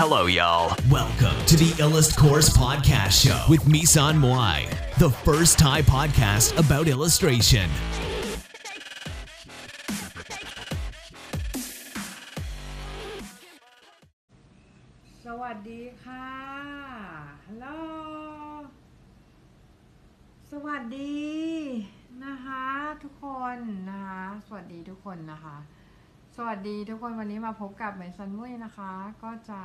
Hello, y'all. Welcome to the Illust Course Podcast Show with Misan Moai, the first Thai podcast about illustration. สวัสดีค่ะ ฮัลโหล สวัสดีนะคะทุกคนนะคะ สวัสดีทุกคนนะคะ สวัสดีทุกคนวันนี้มาพบกับเหมยซันมุ้ยนะคะ ก็จะ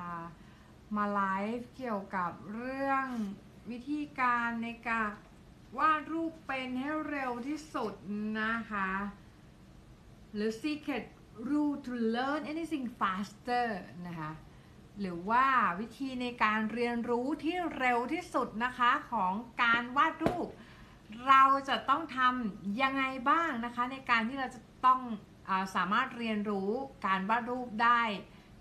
มาไลฟ์เกี่ยวกับเรื่องวิธีการในการวาดรูปเป็นให้เร็วที่สุดนะคะ หรือ secret rule to learn anything faster นะคะ หรือว่าวิธีในการเรียนรู้ที่เร็วที่สุดนะคะของการวาดรูป เราจะต้องทำยังไงบ้างนะคะ ในการที่เราจะต้อง สามารถเรียนรู้การวาดรูปได้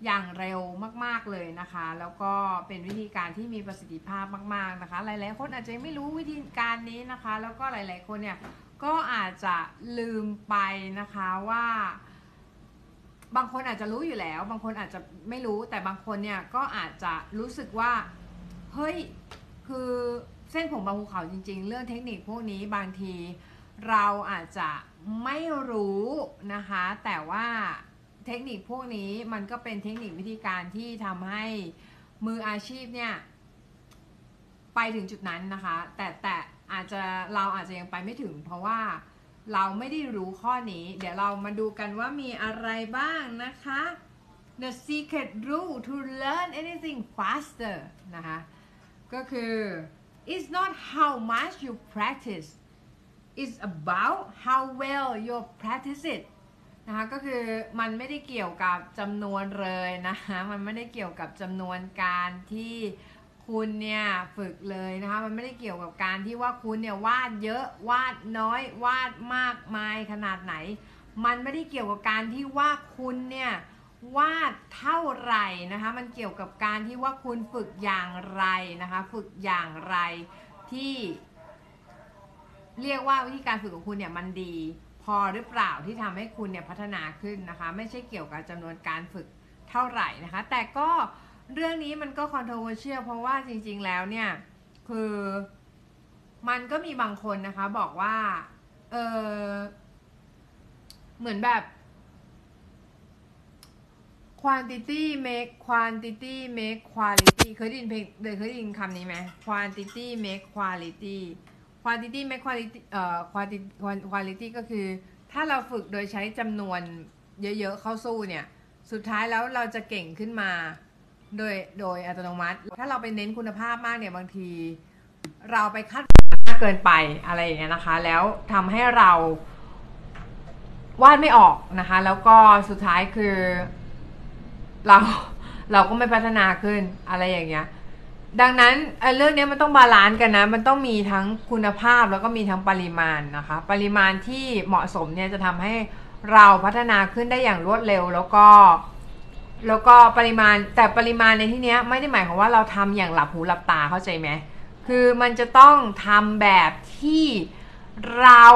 อย่างเร็วมาก ๆ เลยนะคะ แล้วก็เป็นวิธีการที่มีประสิทธิภาพมาก ๆ นะคะ หลาย ๆ คนอาจจะไม่รู้วิธีการนี้นะคะ แล้วก็หลาย ๆ คนเนี่ยก็อาจจะลืมไปนะคะว่า บางคนอาจจะรู้อยู่แล้ว บางคนอาจจะไม่รู้ แต่บางคนเนี่ยก็อาจจะรู้สึกว่า เฮ้ย คือเส้นผมบางภูเขาจริง ๆ เรื่องเทคนิคพวกนี้บางทีเราอาจจะ ไม่รู้นะคะ แต่ว่าเทคนิคพวกนี้มันก็เป็นเทคนิควิธีการที่ทำให้มืออาชีพเนี่ย ไปถึงจุดนั้นนะคะ แต่แต่อาจจะเราอาจจะยังไปไม่ถึง เพราะว่าเราไม่ได้รู้ข้อนี้ เดี๋ยวเรามาดูกันว่ามีอะไรบ้างนะคะ The secret rule to learn anything faster นะคะ ก็คือ it's not how much you practice is about how well you practice it นะคะก็คือมันไม่ได้เกี่ยวกับจำนวนเลยนะคะมันไม่ได้เกี่ยวกับจำนวนการที่คุณเนี่ยฝึกเลยนะคะมันไม่ได้เกี่ยวกับการที่ว่าคุณเนี่ยวาดเยอะวาดน้อยวาดมากมายขนาดไหน มันไม่ได้เกี่ยวกับการที่ว่าคุณเนี่ยวาดเท่าไหร่นะคะมันเกี่ยวกับการที่ว่าคุณฝึกอย่างไรนะคะฝึกอย่างไรที่ เรียกว่าวิธีการฝึกของคุณเนี่ยมันดี พอหรือเปล่าที่ทำให้คุณเนี่ยพัฒนาขึ้นนะคะ ไม่ใช่เกี่ยวกับจำนวนการฝึกเท่าไหร่นะคะ แต่ก็เรื่องนี้มันก็ controversial เพราะว่าจริงๆแล้วเนี่ย คือมันก็มีบางคนนะคะบอกว่าเออเหมือนแบบ quantity make quantity make quality เคยได้ยินเพลงเคยได้ยินคำนี้ไหม quantity make quality quantity make quality เอ่อ quantity quality ก็คือ ถ้าเราฝึกโดยใช้จำนวนเยอะๆเข้าสู้เนี่ย สุดท้ายแล้วเราจะเก่งขึ้นมา โดยโดยอัตโนมัติ ถ้าเราไปเน้นคุณภาพมากเนี่ยบางที เราไปคาดหวังมากเกินไปอะไรอย่างเงี้ยนะคะ แล้วทำให้เราวาดไม่ออกนะคะ แล้วก็สุดท้ายคือเราเราก็ไม่พัฒนาขึ้นอะไรอย่างเงี้ย ดังนั้นเรื่องนี้มันต้อง balance กันนะ มันต้องมีทั้งคุณภาพแล้วก็มีทั้งปริมาณนะคะ ปริมาณที่เหมาะสมเนี่ยจะทำให้เราพัฒนาขึ้นได้อย่างรวดเร็วแล้วก็ แล้วก็ปริมาณแต่ปริมาณในที่นี้ไม่ได้หมายความว่าเราทำอย่างหลับหูหลับตาเข้าใจไหมคือมันจะต้องทำแบบที่เรา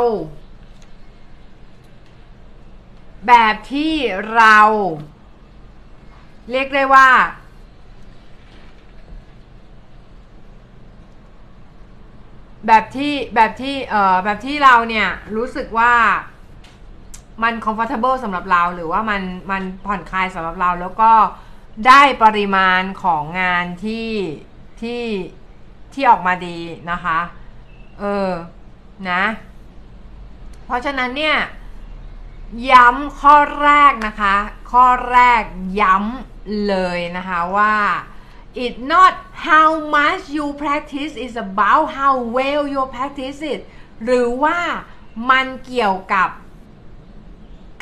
แบบที่เรา เรียกได้ว่า แบบที่แบบที่เอ่อแบบที่เราเนี่ยรู้สึกว่ามัน comfortable สำหรับเราหรือว่ามันมันผ่อนคลายสำหรับเราแล้วก็ได้ปริมาณของงานที่ที่ที่ออกมาดีนะคะ เออ นะ เพราะฉะนั้นเนี่ย ย้ำข้อแรกนะคะ ข้อแรกย้ำเลยนะคะว่า It's not how much you practice is about how well you practice it หรือว่ามันเกี่ยวกับ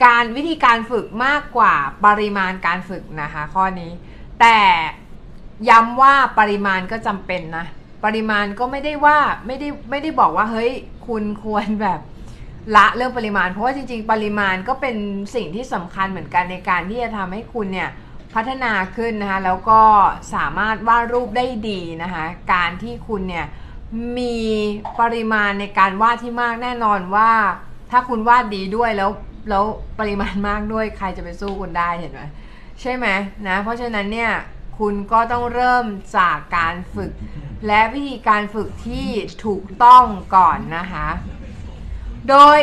การวิธีการฝึกมากกว่าปริมาณการฝึกนะคะ ข้อนี้ แต่ย้ำว่าปริมาณก็จำเป็นนะ ปริมาณก็ไม่ได้ว่าไม่ได้ไม่ได้บอกว่าเฮ้ยคุณควรแบบละเรื่องปริมาณ เพราะว่าจริงๆ ปริมาณก็เป็นสิ่งที่สำคัญเหมือนกันในการที่จะทำให้คุณเนี่ย พัฒนาขึ้นนะคะแล้วก็สามารถวาดรูปได้ดีนะคะการที่คุณเนี่ยมีปริมาณในการวาดที่มากแน่นอนว่า ถ้าคุณวาดดีด้วยแล้วแล้วปริมาณมากด้วยใครจะไปสู้คุณได้เห็นไหมใช่ไหมนะเพราะฉะนั้นเนี่ยคุณก็ต้องเริ่มจากการฝึก และวิธีการฝึกที่ถูกต้องก่อนนะคะ โดย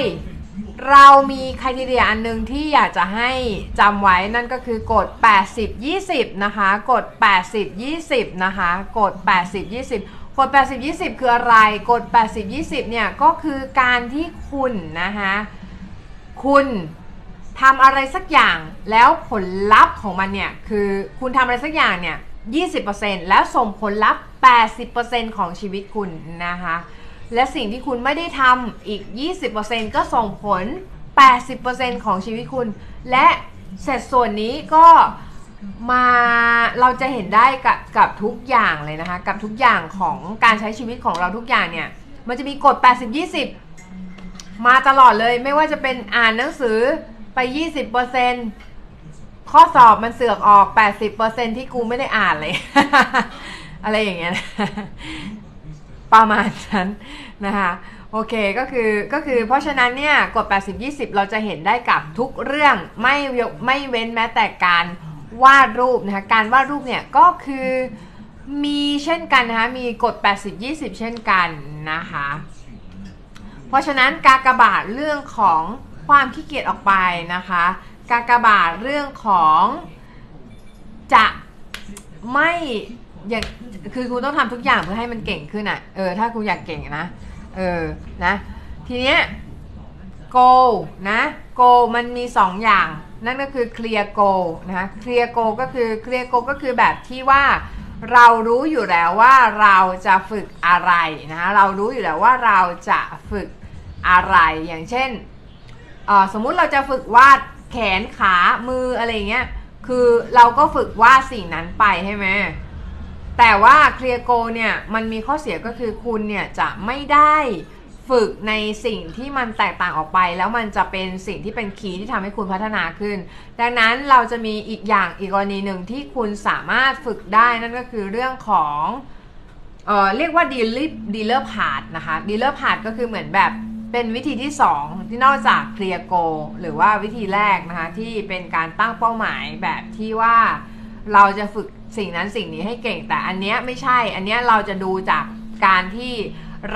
เรามีคทีเดียอันหนึ่งที่อยากจะให้จำไว้นั่นก็คือกฎ80 20 นะคะ กฎ80 20 นะคะ กฎ80 20 กฎ80 20 คืออะไร กฎ80 20 เนี่ยก็คือการที่คุณนะคะคุณทำอะไรสักอย่างแล้วผลลัพธ์ของมันเนี่ยคือคุณทำอะไรสักอย่างเนี่ย 20%แล้วส่งผลลัพธ์ 80%ของชีวิตคุณนะคะ และสิ่งที่คุณไม่ได้ทำอีก 20%ก็ส่งผล 80%ของชีวิตคุณ และเสร็จส่วนนี้ก็มาเราจะเห็นได้กับกับทุกอย่างเลยนะคะ กับทุกอย่างของการใช้ชีวิตของเราทุกอย่างเนี่ย มันจะมีกฎ 80-20 มาตลอดเลยไม่ว่าจะเป็นอ่านหนังสือไป 20%ข้อสอบมันเสือกออก 80%ที่กูไม่ได้อ่านเลย อะไรอย่างเงี้ย ประมาณนั้นนะคะโอเคก็คือก็คือเพราะฉะนั้นเนี่ยกฎ 80 20 เราจะเห็นได้กับทุกเรื่องไม่ไม่เว้นแม้แต่การวาดรูปนะคะการวาดรูปเนี่ยก็คือมีเช่นกันนะคะมีกฎ 80 20 เช่นกันนะคะเพราะฉะนั้นกากบาทเรื่องของความขี้เกียจออกไปนะคะกากบาทเรื่องของจะไม่ อย่างคือคุณต้องทำทุกอย่างเพื่อให้มันเก่งขึ้นอะ เออ ถ้าคุณอยากเก่งนะ เออ นะ ทีเนี้ย goal นะ goal มันมี 2 อย่าง นั่นก็คือ clear goal นะคะ clear goal ก็คือ clear goal ก็คือแบบที่ว่าเรารู้อยู่แล้วว่าเราจะฝึกอะไรนะคะเรารู้อยู่แล้วว่าเราจะฝึกอะไร อย่างเช่น สมมุติเราจะฝึกวาดแขนขามืออะไรเงี้ย คือเราก็ฝึกวาดสิ่งนั้นไปใช่ไหม แต่ว่า clear goal เนี่ยมันมีข้อเสียก็คือคุณเนี่ยจะไม่ได้ฝึกในสิ่งที่มันแตกต่างออกไป แล้วมันจะเป็นสิ่งที่เป็น key ที่ทำให้คุณพัฒนาขึ้น ดังนั้นเราจะมีอีกอย่างอีกกรณีหนึ่งที่คุณสามารถฝึกได้นั่นก็คือเรื่องของเออเรียกว่าดีลดีลเลอร์พาร์ทนะคะดีลเลอร์พาร์ทก็คือเหมือนแบบเป็นวิธีที่ 2 ที่นอกจากเคลียร์โกหรือว่าวิธีแรกนะคะที่เป็นการตั้งเป้าหมายแบบที่ว่า เราจะฝึกสิ่งนั้นสิ่งนี้ให้เก่งแต่อันเนี้ยไม่ใช่อันเนี้ยเราจะดูจากการที่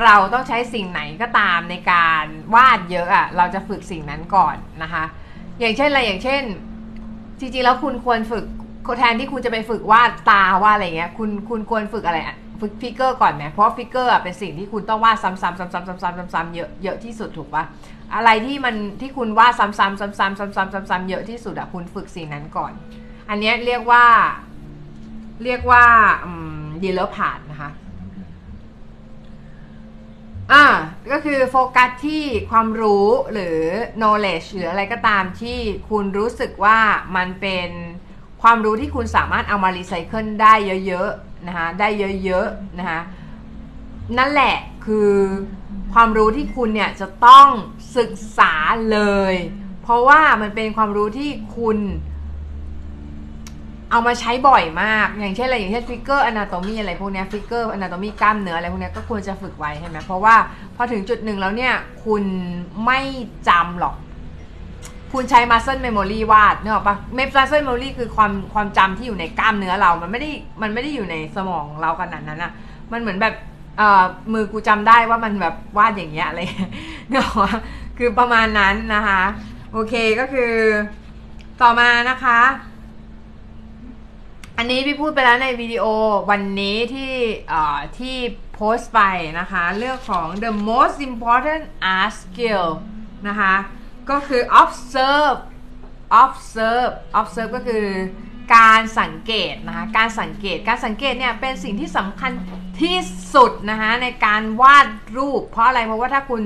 เราต้องใช้สิ่งไหนก็ตามในการวาดเยอะอะ่ะเราจะฝึกสิ่งนั้นก่อนนะคะ อย่างเช่นอะไรอย่างเช่น จริงๆแล้วคุณควรฝึกแทนที่คุณจะไปฝึกวาดตาวาดอะไรเงี้ยคุณคุณควรฝึกอะไรฝึก figure ก่อนไหมเพราะ figure เป็นสิ่งที่คุณต้องวาดซ้ำๆซ้ำๆซ้ำๆซ้ำๆเยอะเยอะที่สุดถูกปะอะไรที่มันที่คุณวาดซ้ำๆซ้ำๆซ้ำๆซ้ำๆเยอะที่สุดอะคุณฝึกสิ่งนั้นก่อน อันนี้เรียกว่า เรียกว่าดีเลอร์พาดนะคะอ่าก็คือโฟกัสที่ความรู้หรือ knowledge หรืออะไรก็ตามที่คุณรู้สึกว่ามันเป็นความรู้ที่คุณสามารถเอามารีไซเคิลได้เยอะๆนะคะได้เยอะๆนะคะนั่นแหละคือความรู้ที่คุณเนี่ยจะต้องศึกษาเลย เพราะว่ามันเป็นความรู้ที่คุณ เอามาใช้บ่อยมาก อย่างเช่นอะไรอย่างเช่น figure anatomy อะไรพวกนี้ figure anatomy กล้ามเนื้ออะไรพวกนี้ก็ควรจะฝึกไว้ใช่ไหมเพราะว่าพอถึงจุดหนึ่งแล้วเนี่ย คุณไม่จำหรอก คุณใช้ muscle memory วาดเนอะปะ muscle memory คือความความจำที่อยู่ในกล้ามเนื้อเรา มันไม่ได้มันไม่ได้อยู่ในสมองเราขนาดนั้นอะมันเหมือนแบบเอ่อมือกูจำได้ว่ามันแบบวาดอย่างเงี้ยอะไรเนอะคือประมาณนั้นนะคะ โอเคก็คือ ต่อมานะคะ อันนี้พี่พูดไปแล้วในวิดีโอวันนี้ที่ที่โพสต์ไปนะคะ เรื่องของ the most important art skill นะคะ ก็คือ observe observe observe ก็คือการสังเกตนะคะ การสังเกต การสังเกตเนี่ยเป็นสิ่งที่สำคัญที่สุดนะคะในการวาดรูป เพราะอะไร เพราะว่าถ้าคุณ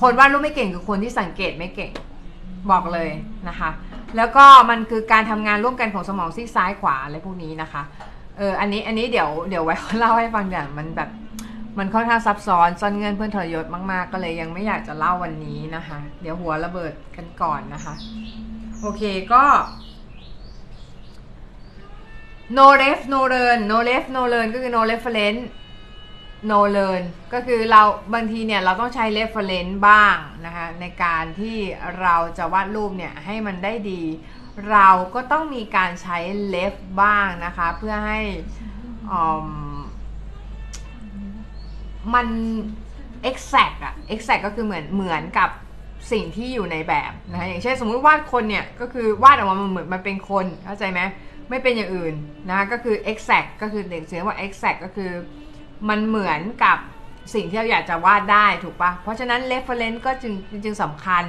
คนวาดรูปไม่เก่งคือคนที่สังเกตไม่เก่ง บอกเลยนะคะ แล้วก็มันคือการทำงานร่วมกันของสมองซีกซ้ายขวาอะไรพวกนี้นะคะ เออ อันนี้ อันนี้เดี๋ยว เดี๋ยวไว้เล่าให้ฟังอย่างมันแบบ มันค่อนข้างซับซ้อนซ่อนเงินเพื่อนทรยศมากๆ ก็เลยยังไม่อยากจะเล่าวันนี้นะคะ เดี๋ยวหัวระเบิดกันก่อนนะคะ โอเคก็ no ref no learn no ref no learn ก็คือ no reference no learn ก็คือเราบางทีเนี่ยเราต้องใช้ reference บ้างนะคะในการที่เราจะวาดรูปเนี่ยให้มันได้ดี เราก็ต้องมีการใช้ left บ้างนะคะเพื่อให้มัน exact อะ exact ก็คือเหมือนเหมือนกับสิ่งที่อยู่ในแบบนะคะอย่างเช่นสมมุติวาดคนเนี่ยก็คือวาดออกมามันเหมือนมันเป็นคนเข้าใจไหมไม่เป็นอย่างอื่นนะคะก็คือ exact ก็คือเด็กเสียงว่า exact ก็คือ มันเหมือนกับสิ่งที่เราอยากจะวาดได้ถูกปะเพราะฉะนั้น reference ก็จึงจึงสำคัญ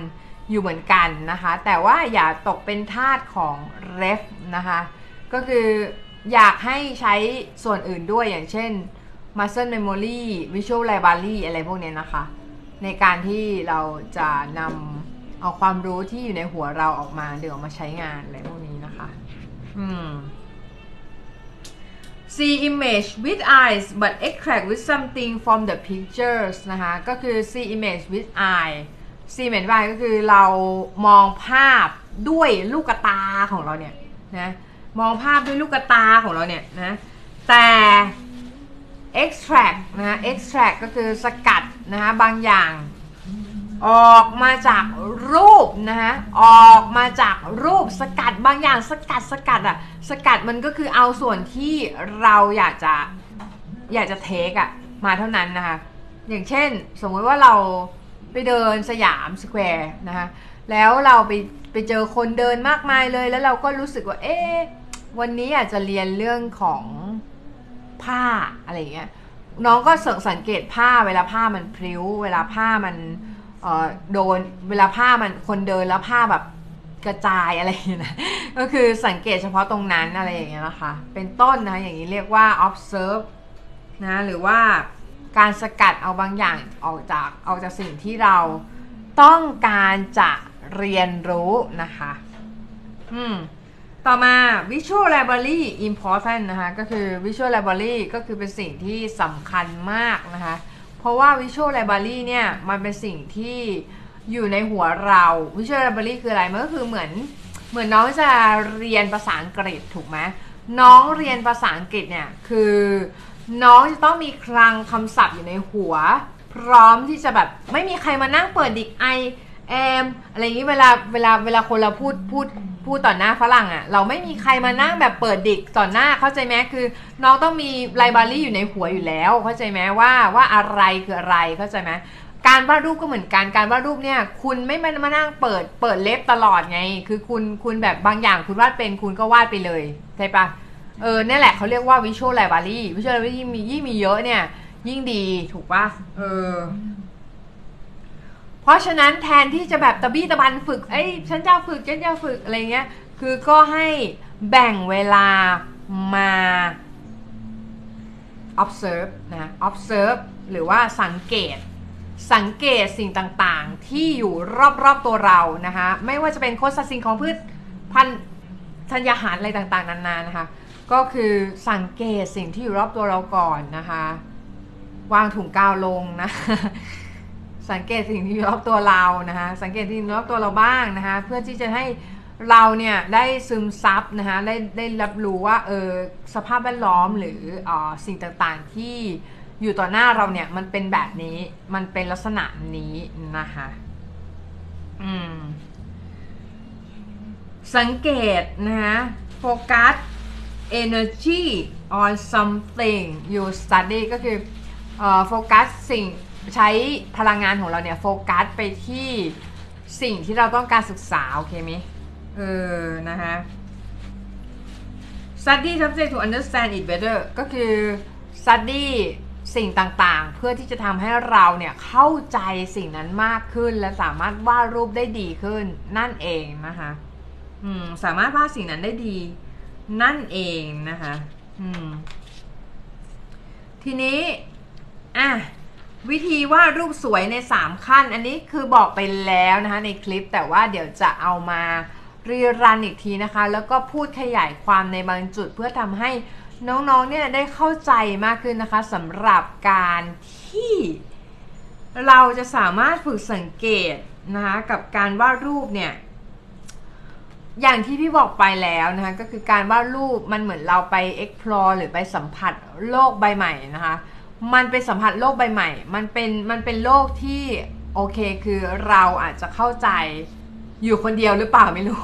อยู่เหมือนกันนะคะ แต่ว่าอย่าตกเป็นทาสของ ref นะคะ ก็คืออยากให้ใช้ส่วนอื่นด้วยอย่างเช่น muscle memory visual library อะไรพวกนี้นะคะ ในการที่เราจะนำเอาความรู้ที่อยู่ในหัวเราออกมาเดี๋ยวออกมาใช้งานอะไรพวกนี้นะคะ อืม see image with eyes but extract with something from the pictures นะคะ ก็คือ see image with eye see image with eye ก็คือเรามองภาพด้วยลูกตาของเราเนี่ยนะมองภาพด้วยลูกตาของเราเนี่ยนะแต่ extract นะ extract ก็คือสกัดนะคะบางอย่าง ออกมาจากรูปนะคะออกมาจากรูปสกัดบางอย่างสกัดสกัดอะสกัดมันก็คือเอาส่วนที่เราอยากจะอยากจะ take อะมาเท่านั้นนะคะอย่างเช่น สมมติว่าเราไปเดินสยามสแควร์นะคะแล้วเราไปไปเจอคนเดินมากมายเลย แล้วเราก็รู้สึกว่า เอ๊ะวันนี้อยากจะเรียนเรื่องของผ้าอะไรเงี้ยน้องก็สังเกตผ้าเวลาผ้ามันพริ้ว เวลาผ้ามัน โดนเวลาผ้ามันคนเดินแล้วผ้าแบบกระจายอะไรอย่างเงี้ยก็คือสังเกตเฉพาะตรงนั้นอะไรอย่างเงี้ยนะคะ เป็นต้นนะอย่างนี้เรียกว่า observe นะหรือว่าการสกัดเอาบางอย่างออกจากออกจากสิ่งที่เราต้องการจะเรียนรู้นะคะ อืม ต่อมา visual library important นะคะ ก็คือ visual library ก็คือเป็นสิ่งที่สำคัญมากนะคะ เพราะว่า Visual Library เนี่ยมันเป็นสิ่งที่อยู่ในหัวเรา Visual Library คืออะไร มันก็คือเหมือนเหมือนน้องจะเรียนภาษาอังกฤษถูกไหมน้องเรียนภาษาอังกฤษเนี่ยคือน้องจะต้องมีคลังคำศัพท์อยู่ในหัว พร้อมที่จะแบบไม่มีใครมานั่งเปิดดิกไอแอมอะไรอย่างนี้เวลาเวลาเวลาคนเราพูดพูด พูดต่อหน้าฝรั่งอะ่ะ เราไม่มีใครมานั่งแบบเปิดดิกต่อหน้าเข้าใจไหมคือ น้องต้องมีไลบรารีอยู่ในหัวอยู่แล้ว เข้าใจไหมว่าว่าอะไรคืออะไรเข้าใจไหมการวาดรูปก็เหมือนกันการวาดรูปเนี่ย คุณไม่มามานั่งเปิดเปิดเล็บตลอดไง คือคุณคุณแบบบางอย่างคุณวาดเป็นคุณก็วาดไปเลยใช่ปะเออนี่แหละเขาเรียกว่า visual library visual library ยิ่งมียิ่งมีเยอะเนี่ย ยิ่งดีถูกปะเออ เพราะฉะนั้นแทนที่จะแบบตะบี้ตะบันฝึกเอ้ยฉันจะฝึกฉันจะฝึกอะไรเงี้ยคือก็ให้แบ่งเวลามา observe นะ observe หรือว่าสังเกต สังเกตสิ่งต่างๆ ที่อยู่รอบๆตัวเรานะคะไม่ว่าจะเป็นโคสัตสิ่งของพืชพันธุ์ธัญญาหารอะไรต่างๆนานานะคะก็คือสังเกตสิ่งที่อยู่รอบตัวเราก่อนนะคะ วางถุงกาวลงนะ สังเกตสิ่งที่อยู่รอบตัวเรานะคะสังเกตสิ่งรอบตัวเราบ้างนะคะเพื่อที่จะให้เราเนี่ยได้ซึมซับนะคะได้ได้รับรู้ว่าเออสภาพแวดล้อมหรืออสิ่งต่างๆที่อยู่ต่อหน้าเราเนี่ยมันเป็นแบบนี้มันเป็นลักษณะนี้นะคะอืมสังเกตนะคะโฟกัส energy on something you study ก็คือโฟกัสสิ่ง ใช้พลังงานของเราเนี่ยโฟกัสไปที่สิ่งที่เราต้องการศึกษา โอเคไหมเออ นะคะ study subject to understand it better ก็คือ study สิ่งต่างๆ เพื่อที่จะทำให้เราเนี่ยเข้าใจสิ่งนั้นมากขึ้น และสามารถวาดรูปได้ดีขึ้น นั่นเองนะคะอืมสามารถวาดสิ่งนั้นได้ดี นั่นเองนะคะอืมทีนี้ อะ วิธีวาดรูปสวยใน 3 ขั้น อันนี้คือบอกไปแล้วนะคะในคลิปแต่ว่าเดี๋ยวจะเอามารีรันอีกทีนะคะ แล้วก็พูดขยายความในบางจุดเพื่อทำให้น้องๆเนี่ยได้เข้าใจมากขึ้นนะคะสำหรับการที่เราจะสามารถฝึกสังเกตนะคะกับการวาดรูปเนี่ยอย่างที่พี่บอกไปแล้วนะคะก็คือการวาดรูปมันเหมือนเราไป explore หรือไปสัมผัสโลกใบใหม่นะคะ มันเป็นสัมผัสโลกใบใหม่ มันเป็นมันเป็นโลกที่โอเคคือเราอาจจะเข้าใจอยู่คนเดียวหรือเปล่าไม่รู้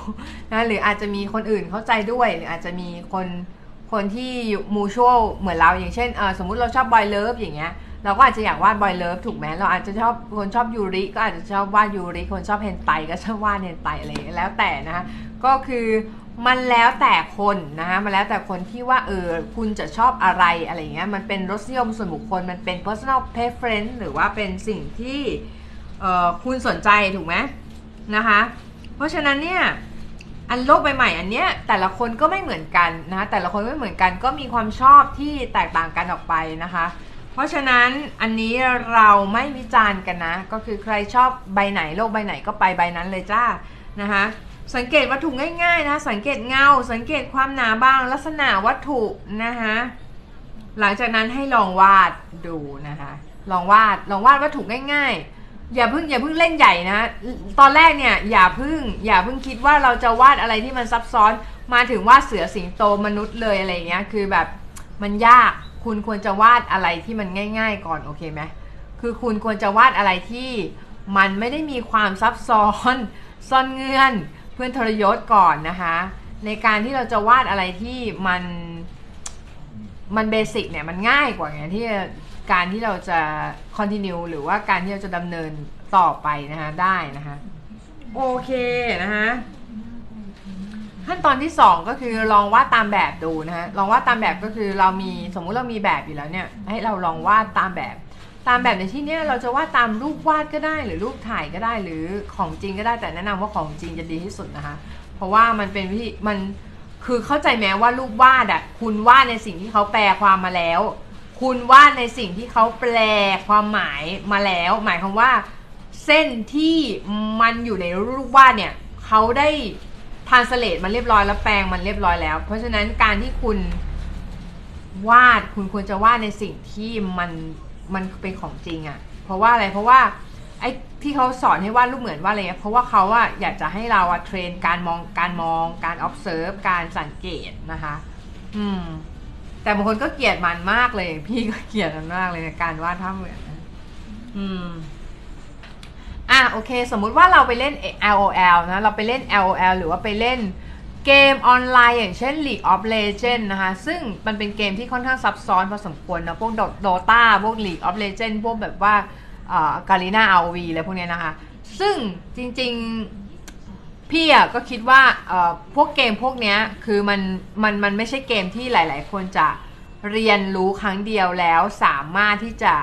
นะหรืออาจจะมีคนอื่นเข้าใจด้วย หรืออาจจะมีคนคนที่มูชวลเหมือนเราอย่างเช่นเออสมมุติเราชอบบอยเลิฟอย่างเงี้ยเราก็อาจจะอยากวาดบอยเลิฟถูกไหมเราอาจจะชอบคนชอบยูริก็อาจจะชอบวาดยูริคนชอบเฮนไตก็ชอบวาดเฮนไตอะไรแล้วแต่นะคะก็คือ มันแล้วแต่คนนะคะมันแล้วแต่คนที่ว่าเออคุณจะชอบอะไรอะไรเงี้ยมันเป็นรสนิยมส่วนบุคคลมันเป็น personal preference หรือว่าเป็นสิ่งที่เออคุณสนใจถูกไหมนะคะเพราะฉะนั้นเนี่ยอันโลกใบใหม่อันเนี้ยแต่ละคนก็ไม่เหมือนกันนะคะแต่ละคนไม่เหมือนกันก็มีความชอบที่แตกต่างกันออกไปนะคะ เพราะฉะนั้นอันนี้เราไม่วิจารณ์กันนะ ก็คือใครชอบใบไหนโลกใบไหนก็ไปใบนั้นเลยจ้านะคะ สังเกตวัตถุง่ายๆนะ สังเกตเงา สังเกตความหนาบาง ลักษณะวัตถุนะคะหลังจากนั้นให้ลองวาดดูนะคะลองวาดลองวาดวัตถุง่ายๆ อย่าเพิ่งอย่าเพิ่งเล่นใหญ่นะ ตอนแรกเนี่ยอย่าเพิ่งอย่าเพิ่งคิดว่าเราจะวาดอะไรที่มันซับซ้อนมาถึงวาดเสือสิงโตมนุษย์เลยอะไรเงี้ยคือแบบมันยากคุณควรจะวาดอะไรที่มันง่าย ๆ ก่อนโอเคไหมคือคุณควรจะวาดอะไรที่มันไม่ได้มีความซับซ้อนซ่อนเงื่อน พื่อนทรยศก่อนนะคะ ในการที่เราจะวาดอะไรที่มันมันเบสิกเนี่ยมันง่ายกว่าไงที่การที่เราจะ continue หรือว่าการที่เราจะดำเนินต่อไปนะคะได้นะคะโอเคนะคะขั้นตอนที่ 2 ก็คือลองวาดตามแบบดูนะคะลองวาดตามแบบก็คือเรามีสมมุติเรามีแบบอยู่แล้วเนี่ยให้เราลองวาดตามแบบ ตามแบบในที่นี้เราจะวาดตามรูปวาดก็ได้ หรือรูปถ่ายก็ได้ หรือของจริงก็ได้แต่แนะนำว่าของจริงจะดีที่สุดนะคะ เพราะว่ามันเป็นวิธีมันคือเข้าใจแม้ว่ารูปวาดอะคุณวาดในสิ่งที่เขาแปลความมาแล้ว คุณวาดในสิ่งที่เขาแปลความหมายมาแล้ว หมายความว่าเส้นที่มันอยู่ในรูปวาดเนี่ยเขาได้ทานสเลตมันเรียบร้อยแล้วแปลงมันเรียบร้อยแล้ว เพราะฉะนั้นการที่คุณวาดคุณควรจะวาดในสิ่งที่มัน มันเป็นของจริงอะ่ะ เพราะว่าอะไร เพราะว่าไอ้ที่เขาสอนให้วาดรูปเหมือนว่าอะไรเงี้ยเพราะว่าเขาอะอยากจะให้เราอะเทรนการมองการมองการ observe การสังเกตนะคะ อืม แต่บางคนก็เกลียดมันมากเลย พี่ก็เกลียดมันมากเลยในการวาดภาพเหมือนอืมอะโอเค สมมุติว่าเราไปเล่น LOL นะ เราไปเล่น LOL หรือว่าไปเล่น เกมออนไลน์อย่างเช่น League of Legends นะคะ ซึ่งมันเป็นเกมที่ค่อนข้างซับซ้อนพอสมควรนะ พวก Dota พวก League of Legends พวกแบบว่าการีนาอาวีอะไรพวกนี้นะคะ ซึ่งจริงๆ พี่อะก็คิดว่าพวกเกมพวกนี้คือมันมันมันไม่ใช่เกมที่หลาย ๆ คนจะเรียนรู้ครั้งเดียวแล้วสามารถที่จะ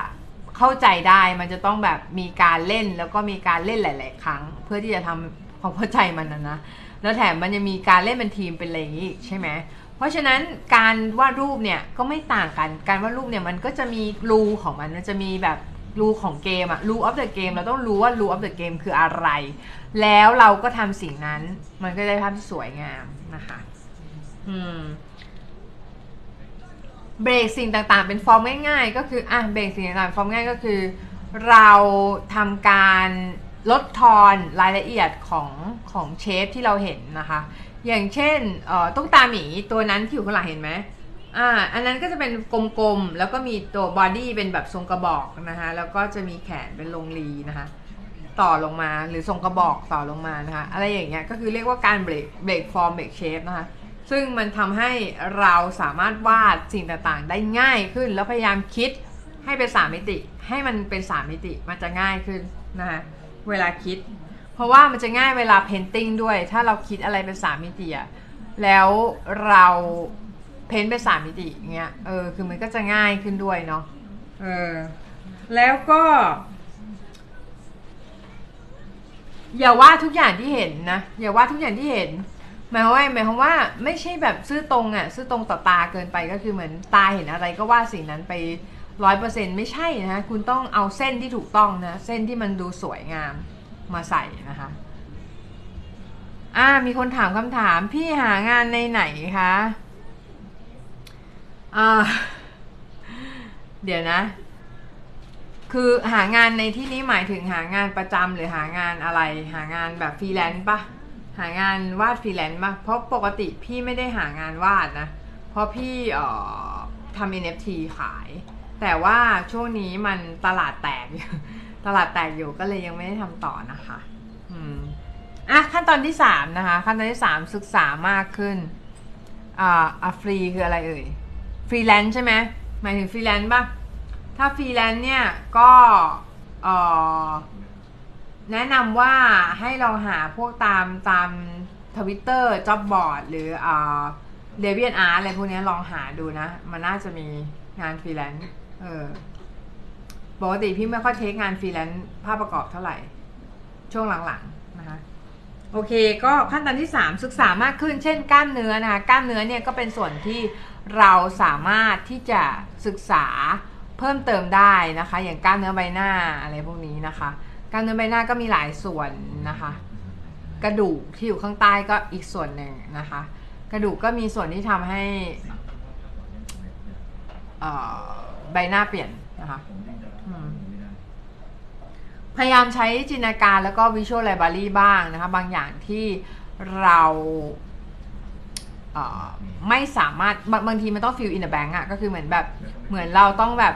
เข้าใจได้มันจะต้องแบบมีการเล่นแล้วก็มีการเล่นหลาย ๆ ครั้ง เพื่อที่จะทำความเข้าใจมันนะนะ แล้วแถมมันยังมีการเล่นเป็นทีมเป็นอะไรอย่างนี้ใช่ไหมเพราะฉะนั้นการวาดรูปเนี่ยก็ไม่ต่างกัน การวาดรูปเนี่ยมันก็จะมี rule ของมันมันจะมีแบบ rule ของเกมอะ rule of the game เราต้องรู้ว่า rule of the game คืออะไร แล้วเราก็ทำสิ่งนั้น มันก็ได้ภาพที่สวยงามนะคะอืมเบรกสิ่งต่างๆ เป็นฟอร์มง่ายๆ ก็คืออะเบรกสิ่งต่างๆฟอร์มง่ายก็คือ เราทำการ ลดทอนรายละเอียดของของ shape ที่เราเห็นนะคะ อย่างเช่นตุ๊กตาหมีตัวนั้นที่อยู่ข้างหลังเห็นไหมอ่าอันนั้นก็จะเป็นกลมๆ แล้วก็มีตัว body เป็นแบบทรงกระบอกนะคะแล้วก็จะมีแขนเป็นวงรีนะคะต่อลงมาหรือทรงกระบอกต่อลงมานะคะอะไรอย่างเงี้ยก็คือเรียกว่าการ break break form break shape นะคะซึ่งมันทำให้เราสามารถวาดสิ่งต่างๆ ได้ง่ายขึ้น แล้วพยายามคิดให้เป็นสามมิติ ให้มันเป็นสามมิติมันจะง่ายขึ้นนะคะ เวลาคิด เพราะว่ามันจะง่ายเวลา painting ด้วย ถ้าเราคิดอะไรเป็นสามมิติอะแล้วเรา paint เป็นสามมิติเงี้ยเออคือมันก็จะง่ายขึ้นด้วยเนาะเออแล้วก็ อย่าวาดทุกอย่างที่เห็นนะอย่าวาดทุกอย่างที่เห็นหมายความว่าหมายความว่าไม่ใช่แบบซื่อตรงอะ่ะซื่อตรงต่อตาเกินไปก็คือเหมือนตาเห็นอะไรก็วาดสิ่งนั้นไป ร้อยเปอร์เซ็นต์ไม่ใช่นะคุณต้องเอาเส้นที่ถูกต้องนะ เส้นที่มันดูสวยงามมาใส่นะคะอ่ามีคนถามคำถามพี่หางานในไหนคะอ่าเดี๋ยวนะ คือหางานในที่นี้หมายถึงหางานประจำหรือหางานอะไร หางานแบบฟรีแลนซ์ปะหางานวาดฟรีแลนซ์ปะเพราะปกติพี่ไม่ได้หางานวาดนะ เพราะพี่เอ่อทำ NFT ขาย แต่ว่าช่วงนี้มันตลาดแตกอยู่ตลาดแตกอยู่ก็เลยยังไม่ได้ทำต่อนะคะ อืมอะขั้นตอนที่สามนะคะ ขั้นตอนที่สามศึกษามากขึ้นอ่าอะฟรีคืออะไรเอ่ยฟรีแลนซ์ใช่ไหมหมายถึงฟรีแลนซ์ป่ะ ถ้าฟรีแลนซ์เนี่ยก็เอ่อแนะนำว่าให้ลองหาพวกตามตามทวิตเตอร์ job board หรืออ่า DeviantArt อะไรพวกนี้ลองหาดูนะ มันน่าจะมีงานฟรีแลนซ์ เออปกติพี่ไม่ค่อย take งานฟรีแลนซ์ภาพประกอบเท่าไหร่ ช่วงหลังๆนะคะโอเค ก็ขั้นตอนที่ 3 ศึกษามากขึ้น เช่น กล้ามเนื้อนะคะกล้ามเนื้อเนี่ยก็เป็นส่วนที่เราสามารถที่จะศึกษาเพิ่มเติมได้นะคะ อย่างกล้ามเนื้อใบหน้าอะไรพวกนี้นะคะ กล้ามเนื้อใบหน้าก็มีหลายส่วนนะคะ กระดูกที่อยู่ข้างใต้ก็อีกส่วนหนึ่งนะคะ กระดูกก็มีส่วนที่ทำให้เอ่อ ใบหน้าเปลี่ยนนะคะพยายามใช้จินตนาการแล้วก็ Visual Library บ้างนะคะ บางอย่างที่เราเไม่สามารถบางบางทีมันต้อง fill in the blank อะก็คือเหมือนแบบเหมือนเราต้องแบบ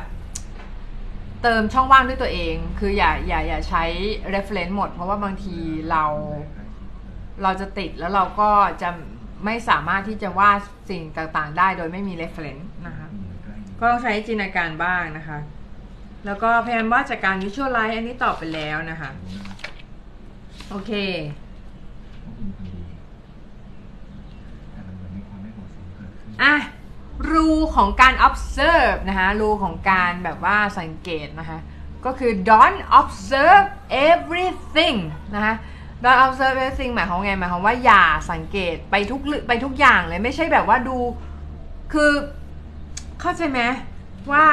เติมช่องว่างด้วยตัวเอง คืออย่าอย่าอย่าใช้ reference หมด เพราะว่าบางทีเราเราจะติดแล้วเราก็จะไม่สามารถที่จะวาดสิ่งต่างๆ ได้โดยไม่มี reference นะคะ ก็ต้องใช้จินตนาการบ้างนะคะ แล้วก็พยายามวาดจากการ visualize อันนี้ตอบไปแล้วนะคะ โอเคอะรูของการ observe นะคะรูของการแบบว่าสังเกตนะคะ ก็คือ don't observe everything นะคะ don't observe everything หมายความว่าไงหมายความว่าอย่าสังเกตไปทุกเรื่องไปทุกอย่างเลยไม่ใช่แบบว่าดูคือ เข้าใจไหมว่า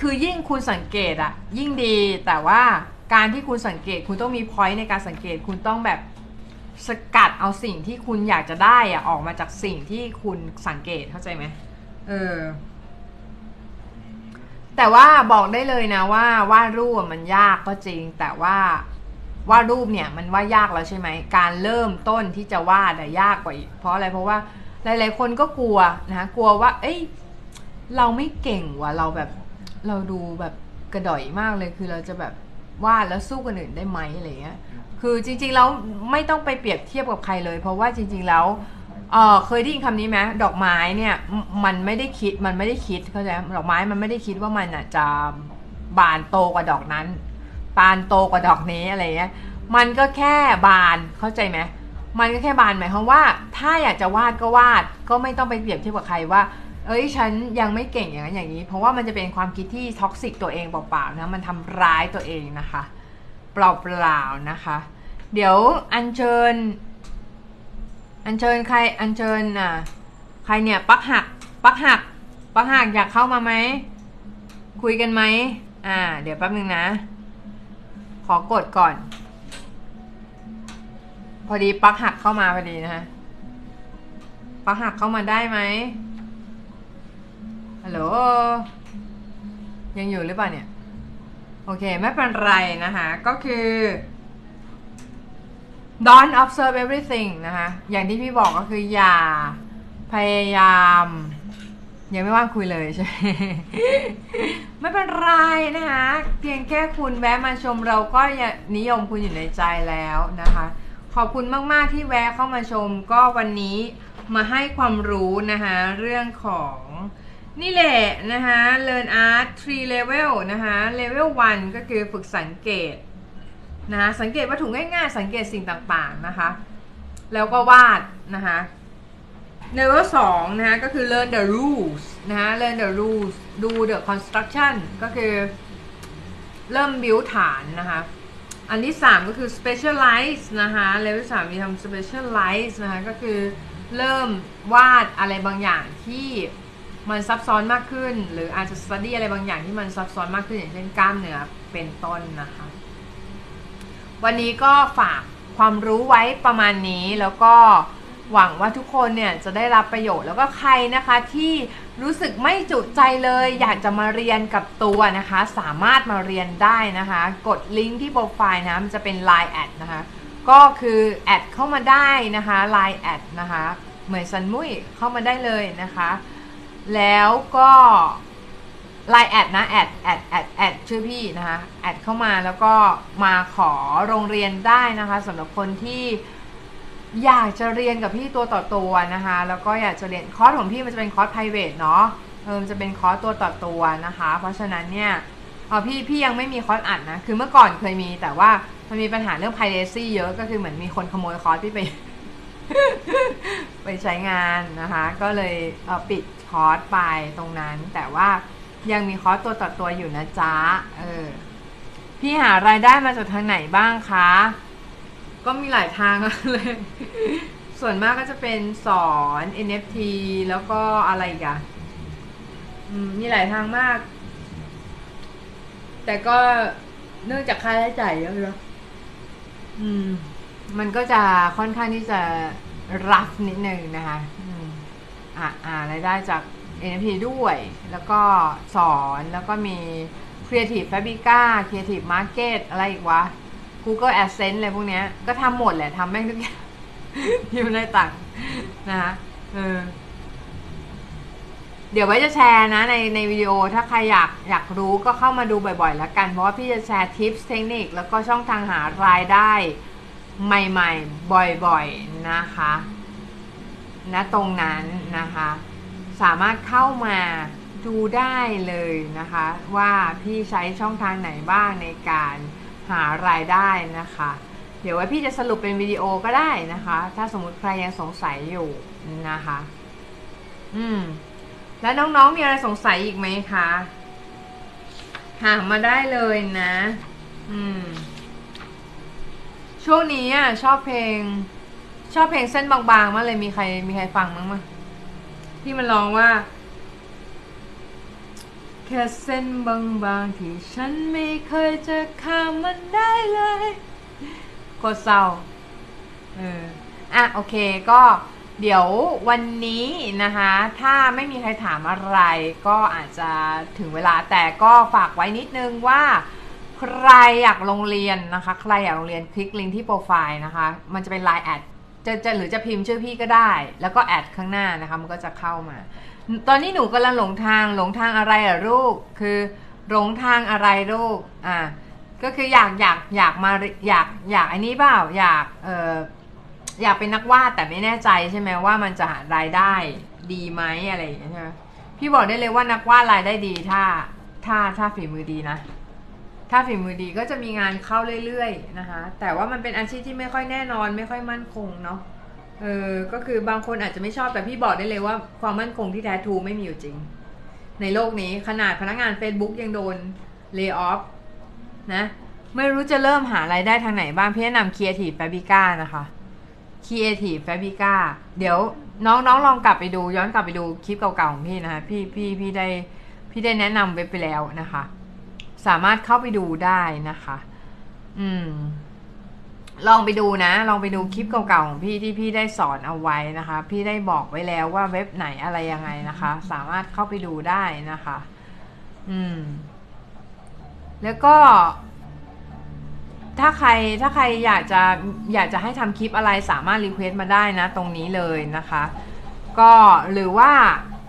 คือยิ่งคุณสังเกตอะยิ่งดีแต่ว่าการที่คุณสังเกตคุณต้องมีพอยต์ในการสังเกตคุณต้องแบบสกัดเอาสิ่งที่คุณอยากจะได้อะออกมาจากสิ่งที่คุณสังเกตเข้าใจไหมเออ แต่ว่าบอกได้เลยนะว่าวาดรูปอะมันยากก็จริง แต่ว่าวาดรูปเนี่ยมันว่ายากแล้วใช่ไหมการเริ่มต้นที่จะวาดอะยากกว่าอีกเพราะอะไรเพราะว่า หลาย ๆ คนก็กลัวนะกลัวว่า เอ้ย เราไม่เก่งว่ะเราแบบเราดูแบบกระดอยมากเลยคือเราจะแบบวาดแล้วสู้คนอื่นได้ไหมอะไรเงี้ยคือจริงๆแล้วไม่ต้องไปเปรียบเทียบกับใครเลย เพราะว่าจริง ๆแล้วเออเคยได้ยินคำนี้ไหมดอกไม้เนี่ยมันไม่ได้คิดมันไม่ได้คิดเข้าใจไหมดอกไม้มันไม่ได้คิดว่ามันจะบานโตกว่าดอกนั้น บานโตกว่าดอกนี้อะไรเงี้ยมันก็แค่บานเข้าใจไหม มันก็แค่บานหมายความว่า ถ้าอยากจะวาดก็วาดก็ไม่ต้องไปเปรียบเทียบกับใครว่า เอ้ยฉันยังไม่เก่งอย่างนั้นอย่างนี้ เพราะว่ามันจะเป็นความคิดที่ toxic ตัวเองเปล่าๆนะมันทำร้ายตัวเองนะคะเปล่าๆนะคะ เดี๋ยวอัญเชิญ อัญเชิญใครอัญเชิญอะใครเนี่ยปักหักปักหักปักหักอยากเข้ามาไหมคุยกันไหมอ่า เดี๋ยวแป๊บนึงนะ ขอกดก่อน พอดีปักหักเข้ามาพอดีนะฮะปักหักเข้ามาได้ไหมฮัลโหลยังอยู่หรือเปล่าเนี่ย โอเค ไม่เป็นไรนะคะ ก็คือ don't observe everything นะคะ อย่างที่พี่บอกก็คืออย่าพยายามยังไม่ว่างคุยเลยใช่ไหมไม่เป็นไรนะคะ เพียงแค่คุณแวะมาชมเราก็นิยมคุณอยู่ในใจแล้วนะคะ ขอบคุณมาก ๆ ที่แวะเข้ามาชม ก็วันนี้มาให้ความรู้นะคะเรื่องของนี่แหละนะคะ Learn Art 3 Level นะคะ Level 1 ก็คือฝึกสังเกตนะคะสังเกตวัตถุง่าย ๆ สังเกตสิ่งต่างๆนะคะ แล้วก็วาดนะคะ Level 2นะคะก็คือ learn the rules นะคะ learn the rules do the construction ก็คือเริ่ม build ฐานนะคะ อันที่ 3 ก็คือ specialize นะคะ level 3มีทำ specialize นะคะก็คือเริ่มวาดอะไรบางอย่างที่มันซับซ้อนมากขึ้น หรืออาจจะ study อะไรบางอย่างที่มันซับซ้อนมากขึ้นอย่างเช่นกล้ามเนื้อเป็นต้นนะคะ วันนี้ก็ฝากความรู้ไว้ประมาณนี้แล้วก็หวังว่าทุกคนเนี่ยจะได้รับประโยชน์แล้วก็ใครนะคะที่ รู้สึกไม่จุใจเลย อยากจะมาเรียนกับตัวนะคะ สามารถมาเรียนได้นะคะ กดลิงก์ที่โปรไฟล์นะมันจะเป็น Line แอดนะคะ ก็คือแอดเข้ามาได้นะคะ Line แอดนะคะ เหมือนซันมุยเข้ามาได้เลยนะคะ แล้วก็ไลน์แอดนะแอดแอดแอดแอดชื่อพี่นะคะแอดเข้ามาแล้วก็มาขอโรงเรียนได้นะคะสำหรับคนที่ อยากจะเรียนกับพี่ตัวต่อตัวนะคะ แล้วก็อยากจะเรียนคอร์สของพี่มันจะเป็นคอร์ส private เนาะเออมันจะเป็นคอร์สตัวต่อตัวนะคะ เพราะฉะนั้นเนี่ยเออพี่พี่ยังไม่มีคอร์สอัดนะ คือเมื่อก่อนเคยมีแต่ว่ามันมีปัญหาเรื่อง privacy เยอะก็คือเหมือนมีคนขโมยคอร์สพี่ไป ไปใช้งานนะคะ ก็เลยปิดคอร์สไปตรงนั้น แต่ว่ายังมีคอร์สตัวต่อตัวอยู่นะจ๊ะเออพี่หารายได้มาจากทางไหนบ้างคะ ก็มีหลายทางเลย ส่วนมากก็จะเป็นสอน NFT แล้วก็อะไรอีกันมีหลายทางมาก แต่ก็เนื่องจากค่าใช้จ่ายเยอะเลยมันก็จะค่อนข้างที่จะรับนิดนึงนะคะอ่าอ่ารายได้จาก NFT ด้วย แล้วก็สอนแล้วก็มี Creative Fabrica Creative Market อะไรอีกวะ Google AdSense อะไรพวกเนี้ย ก็ทำหมดแหละทำแม่งทุกอย่างที่มันได้ตังค์นะคะเออเดี๋ยวไว้จะแชร์นะในในวิดีโอถ้าใครอยากอยากรู้ก็เข้ามาดูบ่อยๆแล้วกัน เพราะว่าพี่จะแชร์ทิปเทคนิค แล้วก็ช่องทางหารายได้ใหม่ๆ บ่อยๆนะคะณตรงนั้นนะคะ สามารถเข้ามาดูได้เลยนะคะ ว่าพี่ใช้ช่องทางไหนบ้างในการ หารายได้นะคะ เดี๋ยวไว้พี่จะสรุปเป็นวิดีโอก็ได้นะคะ ถ้าสมมติใครยังสงสัยอยู่นะคะ อืม แล้วน้องๆมีอะไรสงสัยอีกไหมคะถามมาได้เลยนะ อืม ช่วงนี้อะชอบเพลง ชอบเพลงเส้นบางๆมากเลยมีใครมีใครฟังมั้งมั้ยที่มันร้องว่า แค่เส้นบางๆ ที่ฉันไม่เคยจะข้ามมันได้เลยโคตรเศร้าเอออะโอเคก็เดี๋ยววันนี้นะคะ ถ้าไม่มีใครถามอะไร ก็อาจจะถึงเวลาแต่ก็ฝากไว้นิดนึงว่าใครอยากลงเรียนนะคะ ใครอยากลงเรียนคลิกลิงก์ที่โปรไฟล์นะคะ มันจะเป็น Line แอดจะจะหรือจะพิมพ์ชื่อพี่ก็ได้ แล้วก็แอดข้างหน้านะคะ มันก็จะเข้ามา ตอนนี้หนูกำลังหลงทางหลงทางอะไรอะลูก คือหลงทางอะไรลูก อ่า ก็คืออยากอยากอยากมาอยากอยากอันนี้เปล่าอยากเอออยากเป็นนักวาดแต่ไม่แน่ใจใช่ไหมว่ามันจะหารายได้ดีไหมอะไรอย่างเงี้ยใช่ไหมพี่บอกได้เลยว่านักวาดรายได้ดีถ้าถ้าถ้าฝีมือดีนะ ถ้าฝีมือดีก็จะมีงานเข้าเรื่อยๆนะคะ แต่ว่ามันเป็นอาชีพที่ไม่ค่อยแน่นอน ไม่ค่อยมั่นคงเนาะ เออก็คือบางคนอาจจะไม่ชอบแต่พี่บอกได้เลยว่าความมั่นคงที่แท้ทรูไม่มีอยู่จริง ในโลกนี้ขนาดพนักงาน Facebook ยังโดนเลิกออฟนะไม่รู้จะเริ่มหารายได้ทางไหนบ้างพี่แนะนำ Creative Fabrica นะคะ Creative Fabrica เดี๋ยวน้องๆลองกลับไปดู ย้อนกลับไปดูคลิปเก่าๆของพี่นะคะพี่พี่พี่ได้พี่ได้แนะนำเว็บไปแล้วนะคะ สามารถเข้าไปดูได้นะคะ อืม ลองไปดูนะ ลองไปดูคลิปเก่าๆของพี่ที่พี่ได้สอนเอาไว้นะคะ พี่ได้บอกไว้แล้วว่าเว็บไหนอะไรยังไงนะคะ สามารถเข้าไปดูได้นะคะ อืม แล้วก็ ถ้าใครถ้าใครอยากจะอยากจะให้ทำคลิปอะไรสามารถรีเควสต์มาได้นะ ตรงนี้เลยนะคะ ก็หรือว่า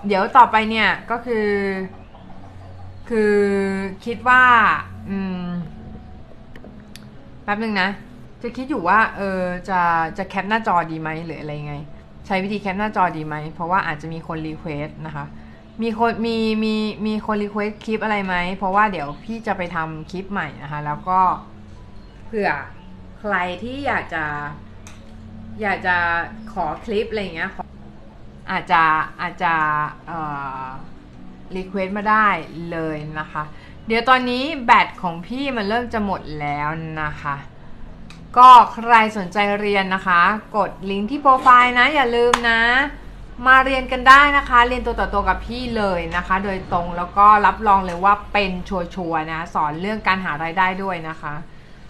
เดี๋ยวต่อไปเนี่ยก็คือ คือคิดว่า อืมแป๊บนึงนะ จะคิดอยู่ว่าเออจะจะ cap หน้าจอดีไหมหรืออะไรไง ใช้วิธี cap หน้าจอดีไหม เพราะว่าอาจจะมีคน request นะคะ มีคนมีมีมีคน request คลิปอะไรไหม เพราะว่าเดี๋ยวพี่จะไปทำคลิปใหม่นะคะ แล้วก็เผื่อใครที่อยากจะ อยากจะขอคลิปอะไรเงี้ยอาจจะอาจจะเอ่อ request มาได้เลยนะคะ เดี๋ยวตอนนี้แบตของพี่มันเริ่มจะหมดแล้วนะคะ ก็ใครสนใจเรียนนะคะ กดลิงก์ที่โปรไฟล์นะ อย่าลืมนะ มาเรียนกันได้นะคะ เรียนตัวต่อตัวกับพี่เลยนะคะ โดยตรงแล้วก็รับรองเลยว่าเป็น sure ๆนะ สอนเรื่องการหารายได้ด้วยนะคะ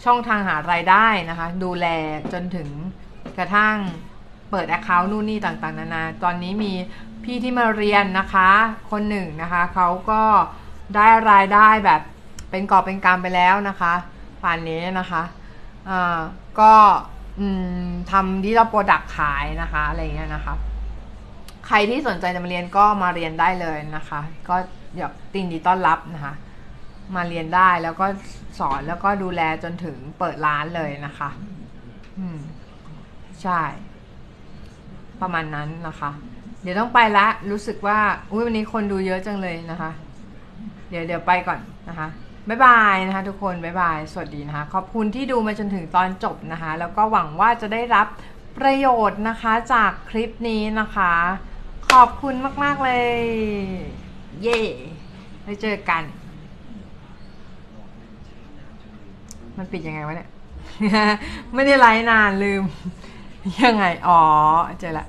ช่องทางหารายได้นะคะ ดูแลจนถึงกระทั่งเปิด Account นู่นนี่ต่างๆ นานา ตอนนี้มีพี่ที่มาเรียนนะคะ คนหนึ่งนะคะเขาก็ได้รายได้แบบเป็นกอบเป็นกำไปแล้วนะคะป่านนี้นะคะ อ่าก็ทำที่เราโปรดักขายนะคะอะไรเงี้ยนะคะใครที่สนใจจะมาเรียนก็มาเรียนได้เลยนะคะ ก็อยากตินดีต้อนรับนะคะ มาเรียนได้แล้วก็สอนแล้วก็ดูแลจนถึงเปิดร้านเลยนะคะ อืมใช่ ประมาณนั้นนะคะ เดี๋ยวต้องไปละรู้สึกว่าอุ้ยวันนี้คนดูเยอะจังเลยนะคะ เดี๋ยวเดี๋ยวไปก่อนนะคะ บ๊ายบายนะคะทุกคนบ๊ายบาย สวัสดีนะคะ ขอบคุณที่ดูมาจนถึงตอนจบนะคะ แล้วก็หวังว่าจะได้รับประโยชน์นะคะจากคลิปนี้นะคะ ขอบคุณมาก ๆ เลย เย่ไว้เจอกัน มันปิดยังไงวะเนี่ย ไม่ได้ไลฟ์นานลืม ยังไง อ๋อ เจอละ